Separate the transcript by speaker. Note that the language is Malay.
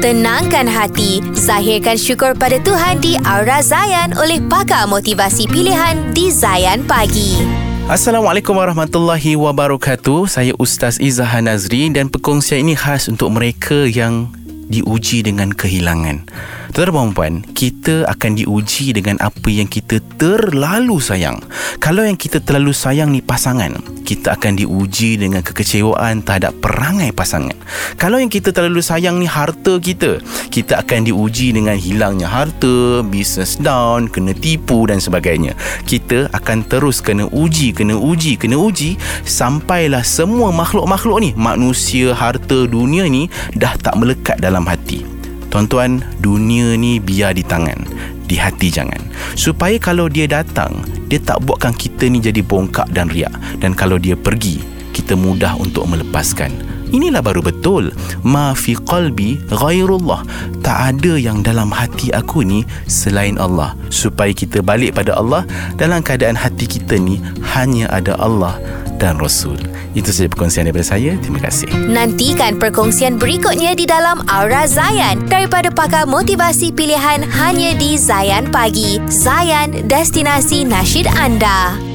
Speaker 1: Tenangkan hati, zahirkan syukur pada Tuhan di Aura Zayan oleh pakar motivasi pilihan di Zayan Pagi.
Speaker 2: Assalamualaikum warahmatullahi wabarakatuh. Saya Ustaz Izzah Nazri dan perkongsian ini khas untuk mereka yang diuji dengan kehilangan. Tuan-tuan puan, kita akan diuji dengan apa yang kita terlalu sayang. Kalau yang kita terlalu sayang ni pasangan, kita akan diuji dengan kekecewaan terhadap perangai pasangan. Kalau yang kita terlalu sayang ni harta kita, kita akan diuji dengan hilangnya harta, business down, kena tipu dan sebagainya. Kita akan terus kena uji, kena uji, kena uji sampailah semua makhluk-makhluk ni, manusia, harta, dunia ni dah tak melekat dalam hati. Tuan-tuan, dunia ni biar di tangan. Di hati jangan. Supaya kalau dia datang, dia tak buatkan kita ni jadi bongkak dan riak. Dan kalau dia pergi, kita mudah untuk melepaskan. Inilah baru betul. Ma fi qalbi ghairullah. Tak ada yang dalam hati aku ni selain Allah. Supaya kita balik pada Allah dalam keadaan hati kita ni hanya ada Allah dan Rasul. Itu saja perkongsian daripada saya. Terima kasih.
Speaker 1: Nantikan perkongsian berikutnya di dalam Aura Zayan daripada pakar motivasi pilihan hanya di Zayan Pagi. Zayan, destinasi nasyid anda.